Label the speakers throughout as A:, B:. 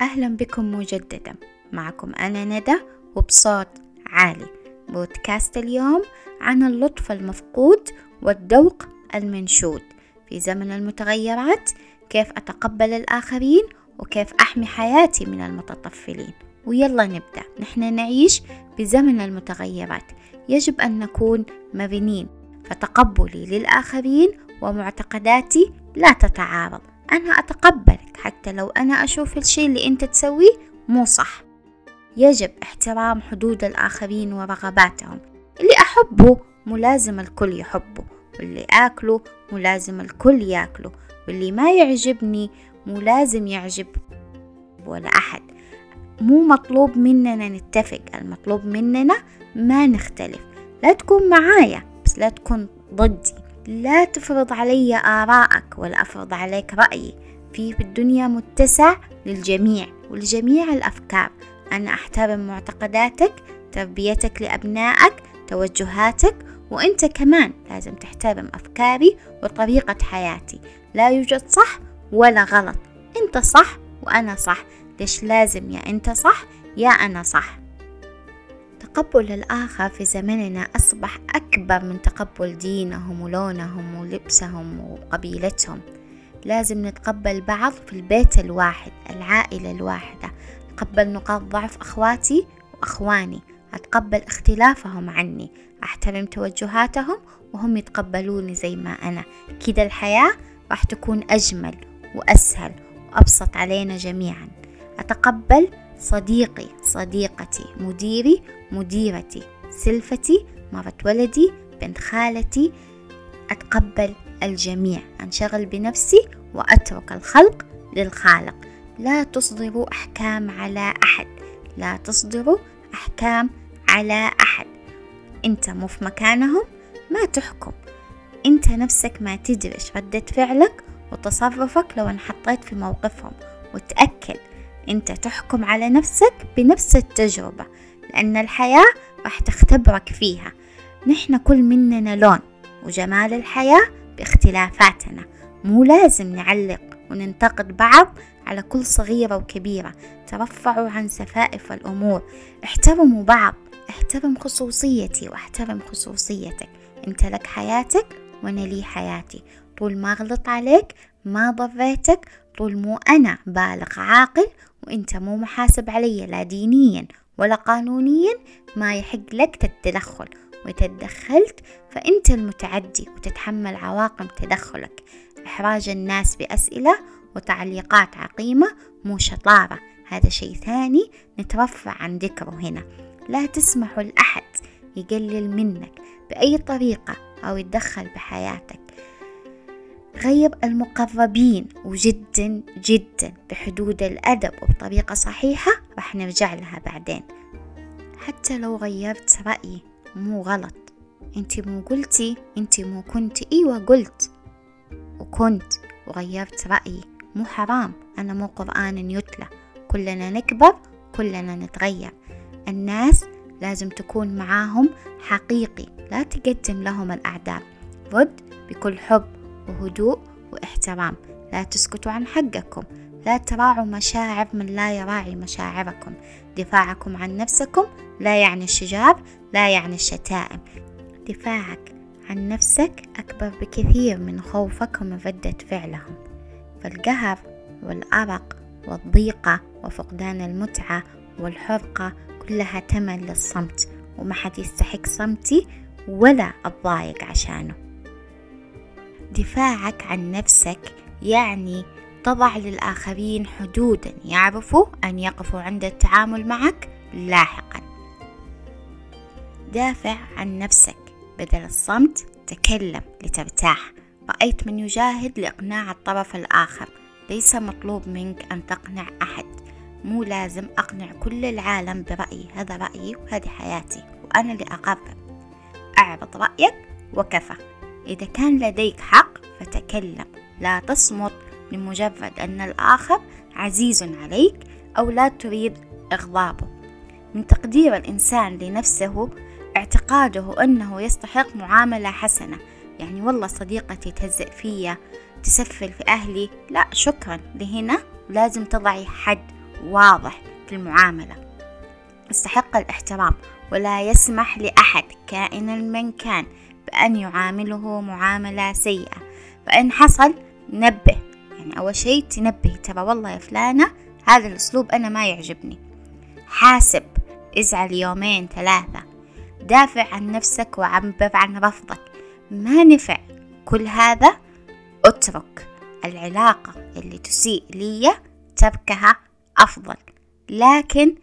A: أهلا بكم مجددا. معكم أنا ندى وبصوت عالي. بودكاست اليوم عن اللطف المفقود والذوق المنشود في زمن المتغيرات كيف أتقبل الآخرين وكيف أحمي حياتي من المتطفلين. ويلا نبدأ. نحن نعيش بزمن المتغيرات. يجب أن نكون مرنين فتقبلي للآخرين ومعتقداتي لا تتعارض. أنا أتقبلك حتى لو أنا أشوف الشيء اللي أنت تسويه مو صح. يجب احترام حدود الآخرين ورغباتهم. اللي أحبه ملازم الكل يحبه واللي آكله ملازم الكل ياكله واللي ما يعجبني ملازم يعجب ولا أحد. مو مطلوب مننا نتفق المطلوب مننا ما نختلف. لا تكون معايا بس لا تكون ضدي. لا تفرض علي آراءك ولا أفرض عليك رأيي. في في الدنيا متسع للجميع ولجميع الأفكار. أنا أحترم معتقداتك تربيتك لأبنائك توجهاتك وأنت كمان لازم تحترم أفكاري وطريقة حياتي. لا يوجد صح ولا غلط. أنت صح وأنا صح. ليش لازم يا أنت صح يا أنا صح؟ تقبل الآخر في زمننا أصبح أكبر من تقبل دينهم ولونهم ولبسهم وقبيلتهم. لازم نتقبل بعض في البيت الواحد العائلة الواحدة. أتقبل نقاط ضعف أخواتي وأخواني. أتقبل اختلافهم عني. أحترم توجهاتهم وهم يتقبلوني زي ما أنا. كده الحياة راح تكون أجمل وأسهل وأبسط علينا جميعا. أتقبل صديقي صديقتي مديري مديرتي سلفتي مرة ولدي بنت خالتي أتقبل الجميع أنشغل بنفسي وأترك الخلق للخالق. لا تصدروا أحكام على أحد. لا تصدروا أحكام على أحد. أنت مو في مكانهم ما تحكم. أنت نفسك ما تدري إيش ردة فعلك وتصرفك لو انحطيت في موقفهم. وتأكد أنت تحكم على نفسك بنفس التجربة لأن الحياة راح تختبرك فيها. نحن كل مننا لون وجمال الحياة باختلافاتنا. مو لازم نعلق وننتقد بعض على كل صغيرة وكبيرة. ترفعوا عن سفائف الأمور. احترموا بعض. احترم خصوصيتي واحترم خصوصيتك. أنت لك حياتك وأنا لي حياتي. طول ما غلط عليك ما ضريتك طول مو أنا بالغ عاقل وانت مو محاسب علي لا دينيا ولا قانونيا ما يحق لك التدخل وتدخلت فأنت المتعدي وتتحمل عواقب تدخلك. إحراج الناس بأسئلة وتعليقات عقيمة مو شطارة. هذا شيء ثاني نترفع عن ذكره هنا. لا تسمحوا لأحد يقلل منك بأي طريقة أو يتدخل بحياتك. غير المقربين وجدا جدا بحدود الأدب وبطريقة صحيحة راح نرجع لها بعدين. حتى لو غيرت رأيي مو غلط. أنت مو قلتي أنت مو كنت. إيوه قلت. وكنت وغيرت رأيي. مو حرام. أنا مو قرآن يتلى. كلنا نكبر كلنا نتغير. الناس لازم تكون معاهم حقيقي. لا تقدم لهم الأعداء. رد بكل حب. وهدوء واحترام. لا تسكتوا عن حقكم. لا تراعوا مشاعر من لا يراعي مشاعركم. دفاعكم عن نفسكم لا يعني الشجار لا يعني الشتائم. دفاعك عن نفسك أكبر بكثير من خوفك ومن ردة فعلهم. فالقهر والأرق والضيقة وفقدان المتعة والحرقة كلها تمن للصمت وما حد يستحق صمتي ولا أتضايق عشانه. دفاعك عن نفسك يعني تضع للآخرين حدودا. يعرفوا أن يقفوا عند التعامل معك لاحقا. دافع عن نفسك. بدل الصمت تكلم لترتاح. رأيت من يجاهد لإقناع الطرف الآخر. ليس مطلوب منك أن تقنع أحد. مو لازم أقنع كل العالم برأيي. هذا رأيي وهذه حياتي. وأنا اللي أقرر. أعرض رأيك وكفى. إذا كان لديك حق فتكلم. لا تصمت لمجرد أن الآخر عزيز عليك أو لا تريد إغضابه. من تقدير الإنسان لنفسه اعتقاده أنه يستحق معاملة حسنة. يعني والله صديقتي تهزئ فيا تسفل في أهلي. لا شكرا. لهنا لازم تضعي حد واضح في المعاملة. يستحق الاحترام. ولا يسمح لأحد كائنا من كان بأن يعامله معاملة سيئة. فإن حصل نبه. يعني أول شيء تنبه ترى والله يا فلانة هذا الأسلوب أنا ما يعجبني. حاسب. ازعل يومين ثلاثة. دافع عن نفسك وعبر عن رفضك. ما نفع. كل هذا اترك. العلاقة اللي تسيء لي تركها أفضل. لكن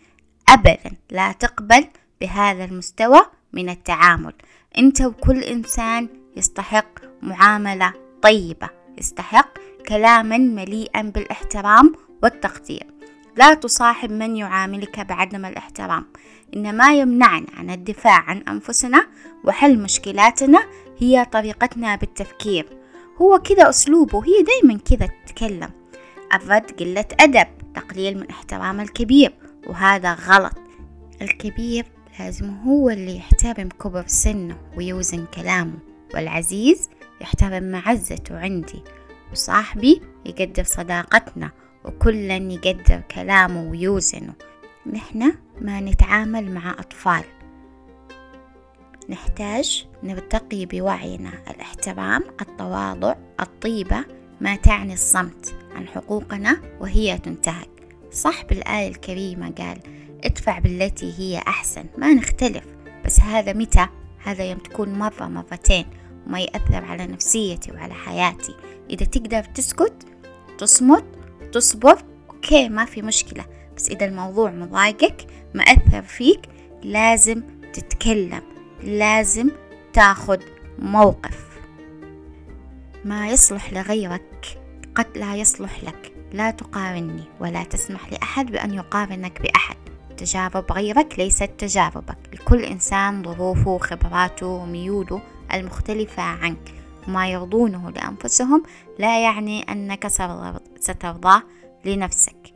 A: أبدا لا تقبل بهذا المستوى من التعامل. أنت وكل إنسان يستحق معاملة طيبة يستحق كلاما مليئا بالإحترام والتقدير لا تصاحب من يعاملك بعدم الإحترام. إن ما يمنعنا عن الدفاع عن أنفسنا وحل مشكلاتنا هي طريقتنا بالتفكير. هو كذا أسلوبه هي دايما كذا تتكلم. الرد قلة أدب تقليل من احترام الكبير وهذا غلط. الكبير لازم هو اللي يحترم كبر سنه ويوزن كلامه والعزيز يحترم معزته عندي وصاحبي يقدر صداقتنا وكلا يقدر كلامه ويوزنه. نحن ما نتعامل مع أطفال. نحتاج نرتقي بوعينا. الاحترام التواضع الطيبة ما تعني الصمت عن حقوقنا وهي تنتهك. صح بالآية الكريمة قال ادفع بالتي هي أحسن. ما نختلف. بس هذا متى؟ هذا يوم تكون مرة مرتين. وما يأثر على نفسيتي وعلى حياتي. إذا تقدر تسكت تصمت تصبر أوكي ما في مشكلة. بس إذا الموضوع مضايقك مأثر فيك لازم تتكلم. لازم تاخد موقف. ما يصلح لغيرك قد لا يصلح لك. لا تقارني ولا تسمح لأحد بأن يقارنك بأحد. تجارب غيرك ليست تجاربك لكل إنسان ظروفه وخبراته وميوله المختلفة عنك. وما يرضونه لأنفسهم لا يعني أنك سترضاه لنفسك.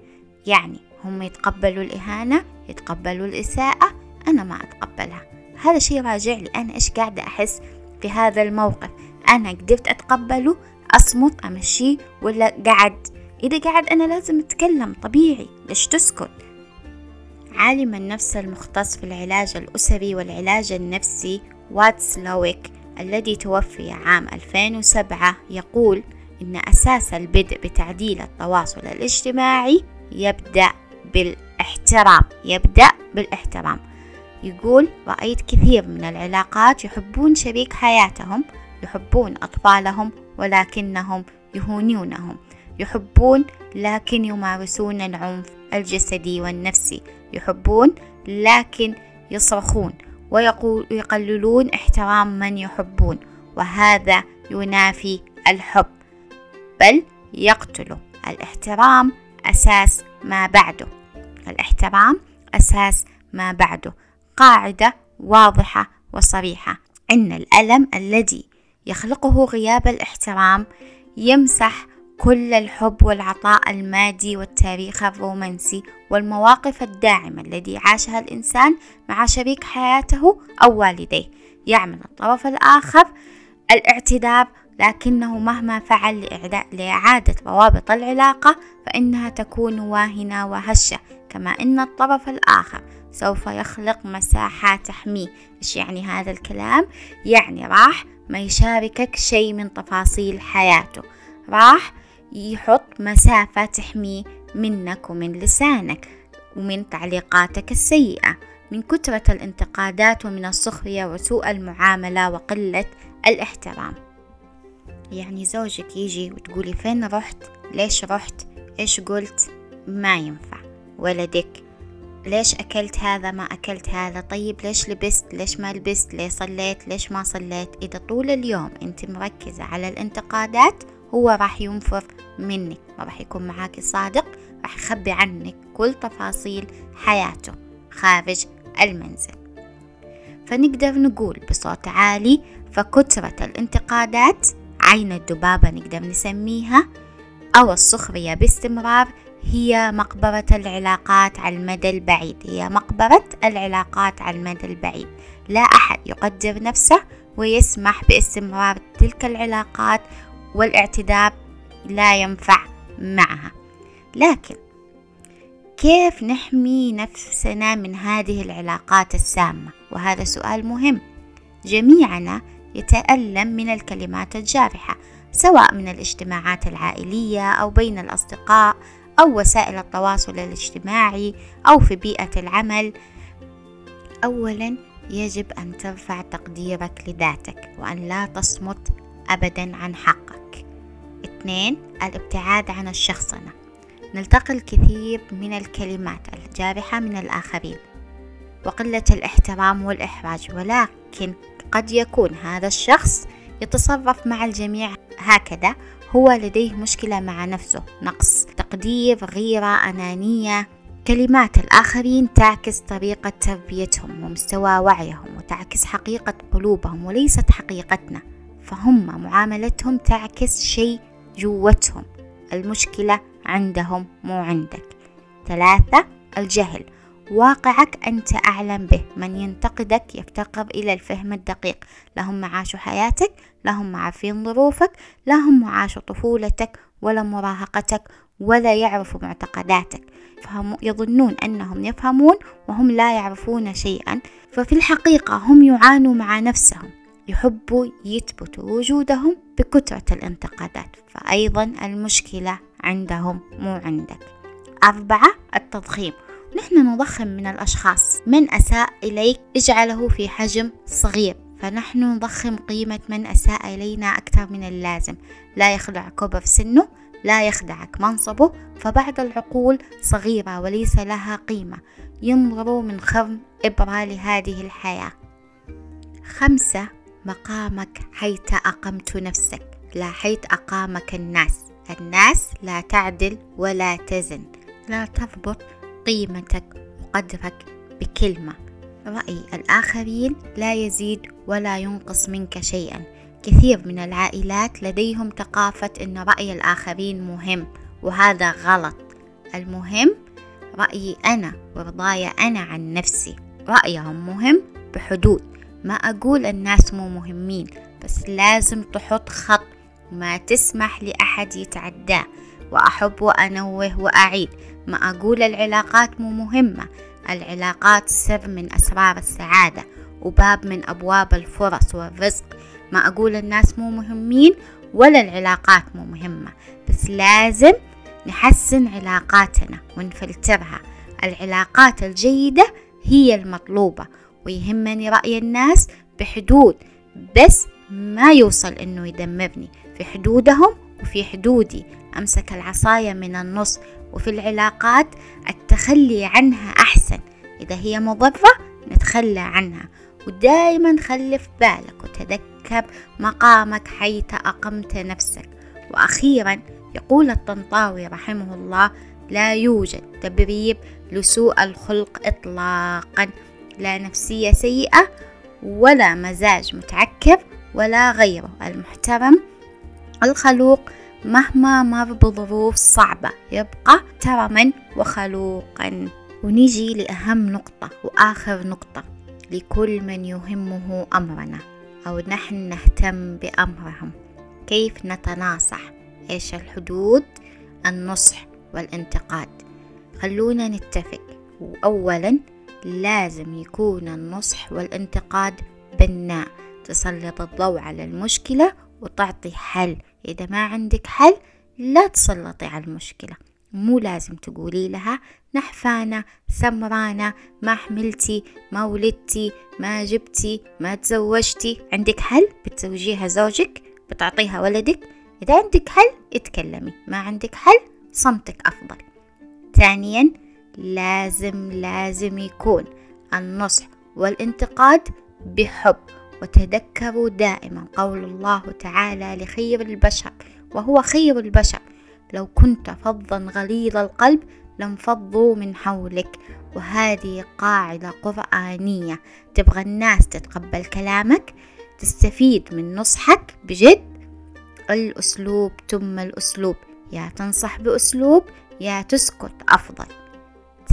A: يعني هم يتقبلوا الإهانة يتقبلوا الإساءة أنا ما أتقبلها. هذا شيء راجع لي. أنا إيش قاعدة أحس في هذا الموقف؟ أنا قدرت أتقبله أصمت أمشيه ولا قعد؟ إذا قعد أنا لازم أتكلم طبيعي. ليش تسكت؟ عالم النفس المختص في العلاج الأسري والعلاج النفسي واتسلويك الذي توفي عام 2007 يقول إن أساس البدء بتعديل التواصل الاجتماعي يبدأ بالاحترام يبدأ بالاحترام. يقول رأيت كثير من العلاقات يحبون شريك حياتهم يحبون أطفالهم ولكنهم يهونونهم. يحبون لكن يمارسون العنف الجسدي والنفسي يحبون لكن يصرخون ويقللون احترام من يحبون وهذا ينافي الحب. بل يقتل الاحترام أساس ما بعده. الاحترام أساس ما بعده. قاعدة واضحة وصريحة. إن الألم الذي يخلقه غياب الاحترام يمسح كل الحب والعطاء المادي والتاريخ الرومانسي والمواقف الداعمة الذي عاشها الإنسان مع شريك حياته أو والديه. يعمل الطرف الآخر الاعتذار لكنه مهما فعل لإعادة روابط العلاقة فإنها تكون واهنة وهشة كما أن الطرف الآخر سوف يخلق مساحة تحميه. إيش يعني هذا الكلام؟ يعني راح ما يشاركك شيء من تفاصيل حياته. راح يحط مسافة تحميه منك ومن لسانك ومن تعليقاتك السيئة. من كثرة الانتقادات ومن السخرية وسوء المعاملة وقلة الاحترام. يعني زوجك يجي وتقولي فين رحت؟ ليش رحت؟ إيش قلت؟ ما ينفع. ولدك ليش أكلت هذا؟ ما أكلت هذا. طيب ليش لبست؟ ليش ما لبست؟ ليش صليت؟ ليش ما صليت؟ إذا طول اليوم أنت مركزة على الانتقادات هو راح ينفر منك ما راح يكون معاك صادق راح يخبي عنك كل تفاصيل حياته خارج المنزل. فنقدر نقول بصوت عالي فكترة الانتقادات عين الذبابة نقدر نسميها أو السخرية باستمرار هي مقبرة العلاقات على المدى البعيد هي مقبرة العلاقات على المدى البعيد. لا أحد يقدر نفسه ويسمح باستمرار تلك العلاقات والاعتذار لا ينفع معها. لكن كيف نحمي نفسنا من هذه العلاقات السامة؟ وهذا سؤال مهم. جميعنا يتألم من الكلمات الجارحة سواء من الاجتماعات العائلية أو بين الأصدقاء أو وسائل التواصل الاجتماعي أو في بيئة العمل. أولا يجب أن ترفع تقديرك لذاتك وأن لا تصمت أبدا عن حقك اثنين الابتعاد عن الشخصنة. نلتقي الكثير من الكلمات الجارحة من الآخرين وقلة الاحترام والإحراج ولكن قد يكون هذا الشخص يتصرف مع الجميع هكذا. هو لديه مشكلة مع نفسه نقص تقدير غيرة أنانية. كلمات الآخرين تعكس طريقة تربيتهم ومستوى وعيهم وتعكس حقيقة قلوبهم وليست حقيقتنا. فهم معاملتهم تعكس شيء جوتهم. المشكلة عندهم مو عندك. ثلاثة الجهل. واقعك أنت أعلم به. من ينتقدك يفتقر إلى الفهم الدقيق. لهم معاشوا حياتك لهم عارفين ظروفك لهم معاشوا طفولتك ولا مراهقتك ولا يعرفوا معتقداتك. فهم يظنون أنهم يفهمون وهم لا يعرفون شيئا. ففي الحقيقة هم يعانوا مع نفسهم. يحبوا يثبتوا وجودهم بكثرة الانتقادات فأيضا المشكلة عندهم مو عندك. أربعة التضخيم. نحن نضخم من الأشخاص. من أساء إليك اجعله في حجم صغير. فنحن نضخم قيمة من أساء إلينا أكثر من اللازم. لا يخدع كبر سنه لا يخدعك منصبه. فبعض العقول صغيرة وليس لها قيمة. ينظروا من خرم إبرة لهذه الحياة. خمسة مقامك حيث أقمت نفسك لا حيث أقامك الناس. الناس لا تعدل ولا تزن لا تضبط قيمتك وقدرك بكلمة. رأي الآخرين لا يزيد ولا ينقص منك شيئا. كثير من العائلات لديهم ثقافة أن رأي الآخرين مهم وهذا غلط. المهم رأيي أنا ورضاي أنا عن نفسي. رأيهم مهم بحدود. ما أقول الناس مو مهمين بس لازم تحط خط ما تسمح لأحد يتعداه وأحب وأنوه وأعيد. ما أقول العلاقات مو مهمة العلاقات سر من أسرار السعادة وباب من أبواب الفرص والرزق. ما أقول الناس مو مهمين ولا العلاقات مو مهمة بس لازم نحسن علاقاتنا ونفلترها. العلاقات الجيدة هي المطلوبة ويهمني رأي الناس بحدود بس ما يوصل إنه يدمرني. في حدودهم وفي حدودي. أمسك العصاية من النص. وفي العلاقات التخلي عنها أحسن. إذا هي مضرة نتخلى عنها. ودائما خلي في بالك وتذكر مقامك حيث أقمت نفسك. وأخيرا يقول الطنطاوي رحمه الله لا يوجد تبرير لسوء الخلق إطلاقا لا نفسية سيئة ولا مزاج متعكر ولا غيره المحترم. الخلوق مهما مر بظروف صعبة يبقى ترما وخلوقا. ونيجي لأهم نقطة وآخر نقطة لكل من يهمه أمرنا أو نحن نهتم بأمرهم. كيف نتناصح؟ إيش الحدود؟ النصح والانتقاد. خلونا نتفق. وأولا لازم يكون النصح والانتقاد بناء تسلط الضوء على المشكلة وتعطي حل. إذا ما عندك حل لا تسلطي على المشكلة. مو لازم تقولي لها نحفانة سمرانة ما حملتي ما ولدتي ما جبتي ما تزوجتي. عندك حل؟ بتزوجيها زوجك بتعطيها ولدك. إذا عندك حل اتكلمي. ما عندك حل صمتك أفضل. ثانيا لازم لازم يكون النصح والانتقاد بحب. وتذكروا دائما قول الله تعالى لخير البشر وهو خير البشر. لو كنت فظا غليظ القلب لانفضوا من حولك. وهذه قاعدة قرآنية. تبغى الناس تتقبل كلامك تستفيد من نصحك بجد. الأسلوب ثم الأسلوب. يا تنصح بأسلوب يا تسكت أفضل.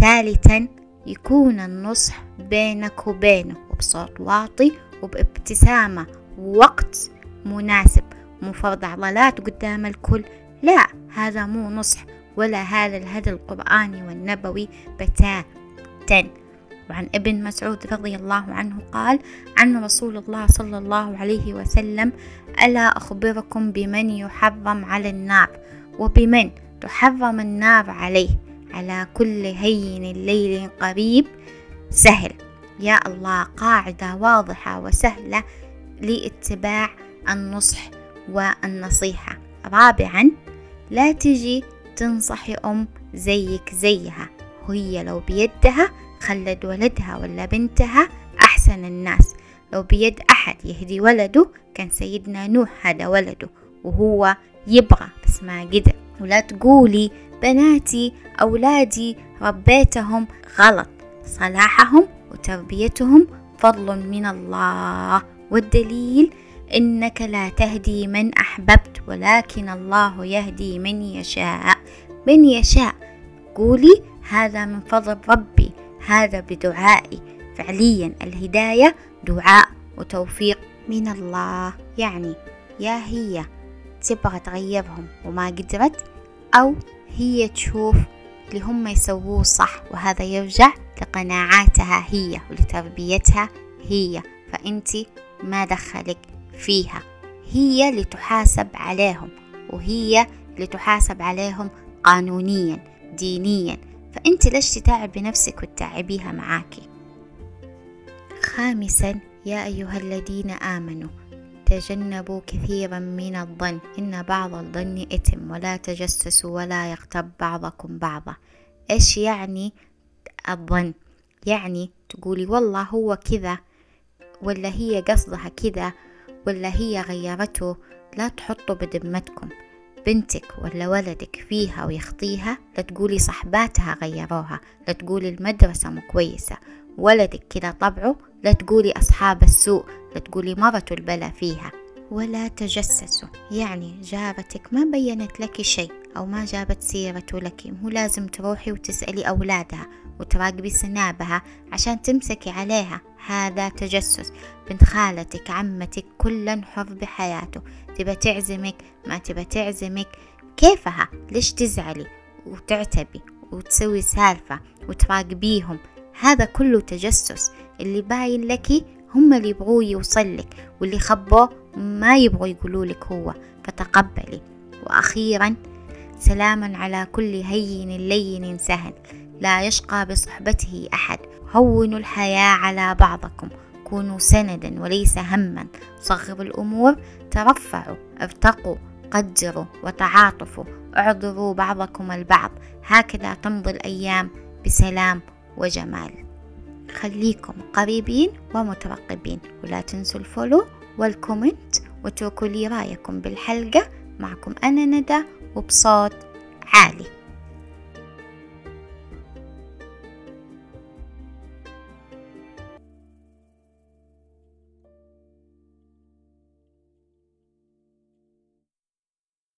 A: ثالثا يكون النصح بينك وبينه وبصوت واطي وبابتسامة ووقت مناسب مو فرض عضلات قدام الكل. لا هذا مو نصح ولا هذا الهدى القرآني والنبوي بتاتا. وعن ابن مسعود رضي الله عنه قال عن رسول الله صلى الله عليه وسلم ألا أخبركم بمن يحرم على النار؟ وبمن تحرم النار عليه؟ على كل هين ليل قريب سهل. يا الله قاعدة واضحة وسهلة لاتباع النصح والنصيحة. رابعا لا تجي تنصحي أم زيك زيها. وهي لو بيدها خلد ولدها ولا بنتها أحسن الناس. لو بيد أحد يهدي ولده كان سيدنا نوح هذا ولده وهو يبغى بس ما قدر. ولا تقولي بناتي أولادي ربيتهم غلط. صلاحهم وتربيتهم فضل من الله. والدليل إنك لا تهدي من أحببت ولكن الله يهدي من يشاء. من يشاء. قولي هذا من فضل ربي هذا بدعائي. فعليا الهداية دعاء وتوفيق من الله. يعني يا هي. تبغى تغيرهم وما قدرت أو هي تشوف اللي هم يسووه صح وهذا يرجع لقناعاتها هي ولتربيتها هي فأنت ما دخلك فيها. هي لتحاسب عليهم وهي لتحاسب عليهم قانونيا دينيا. فأنت ليش تتعبي نفسك وتتعبيها معاكي؟ خامسا يا أيها الذين آمنوا تجنبوا كثيرا من الظن. إن بعض الظن إثم ولا تجسسوا ولا يغتب بعضكم بعضا. إيش يعني الظن؟ يعني تقولي والله هو كذا ولا هي قصدها كذا ولا هي غيرته. لا تحطوا بذمتكم بنتك ولا ولدك فيها ويخطيها. لا تقولي صحباتها غيروها. لا تقولي المدرسة مو كويسة. ولدك كذا طبعه لا تقولي أصحاب السوء لا تقولي مرته البلا فيها. ولا تجسسوا. يعني جارتك ما بينت لك شيء أو ما جابت سيرته لك. مو لازم تروحي وتسألي أولادها وتراقبي سنابها عشان تمسكي عليها. هذا تجسس. بنت خالتك عمتك كلا حر بحياته. تبى تعزمك ما تبى تعزمك. كيفها؟ ليش تزعلي وتعتبي وتسوي سالفة وتراقبيهم؟ هذا كله تجسس اللي باين لك هم اللي يبغوه يوصل لك واللي خبوه ما يبغوا يقولوا لك هو. فتقبلي. وأخيرا سلاما على كل هين لين سهل. لا يشقى بصحبته أحد. هونوا الحياة على بعضكم. كونوا سندا وليس هما. صغروا الأمور. ترفعوا. ارتقوا. قدروا. وتعاطفوا. اعذروا بعضكم البعض. هكذا تمضي الأيام بسلام وجمال. خليكم قريبين ومترقبين ولا تنسوا ال follow وال comment واتركوا لي رأيكم بالحلقة. معكم أنا ندى وبصوت عالي.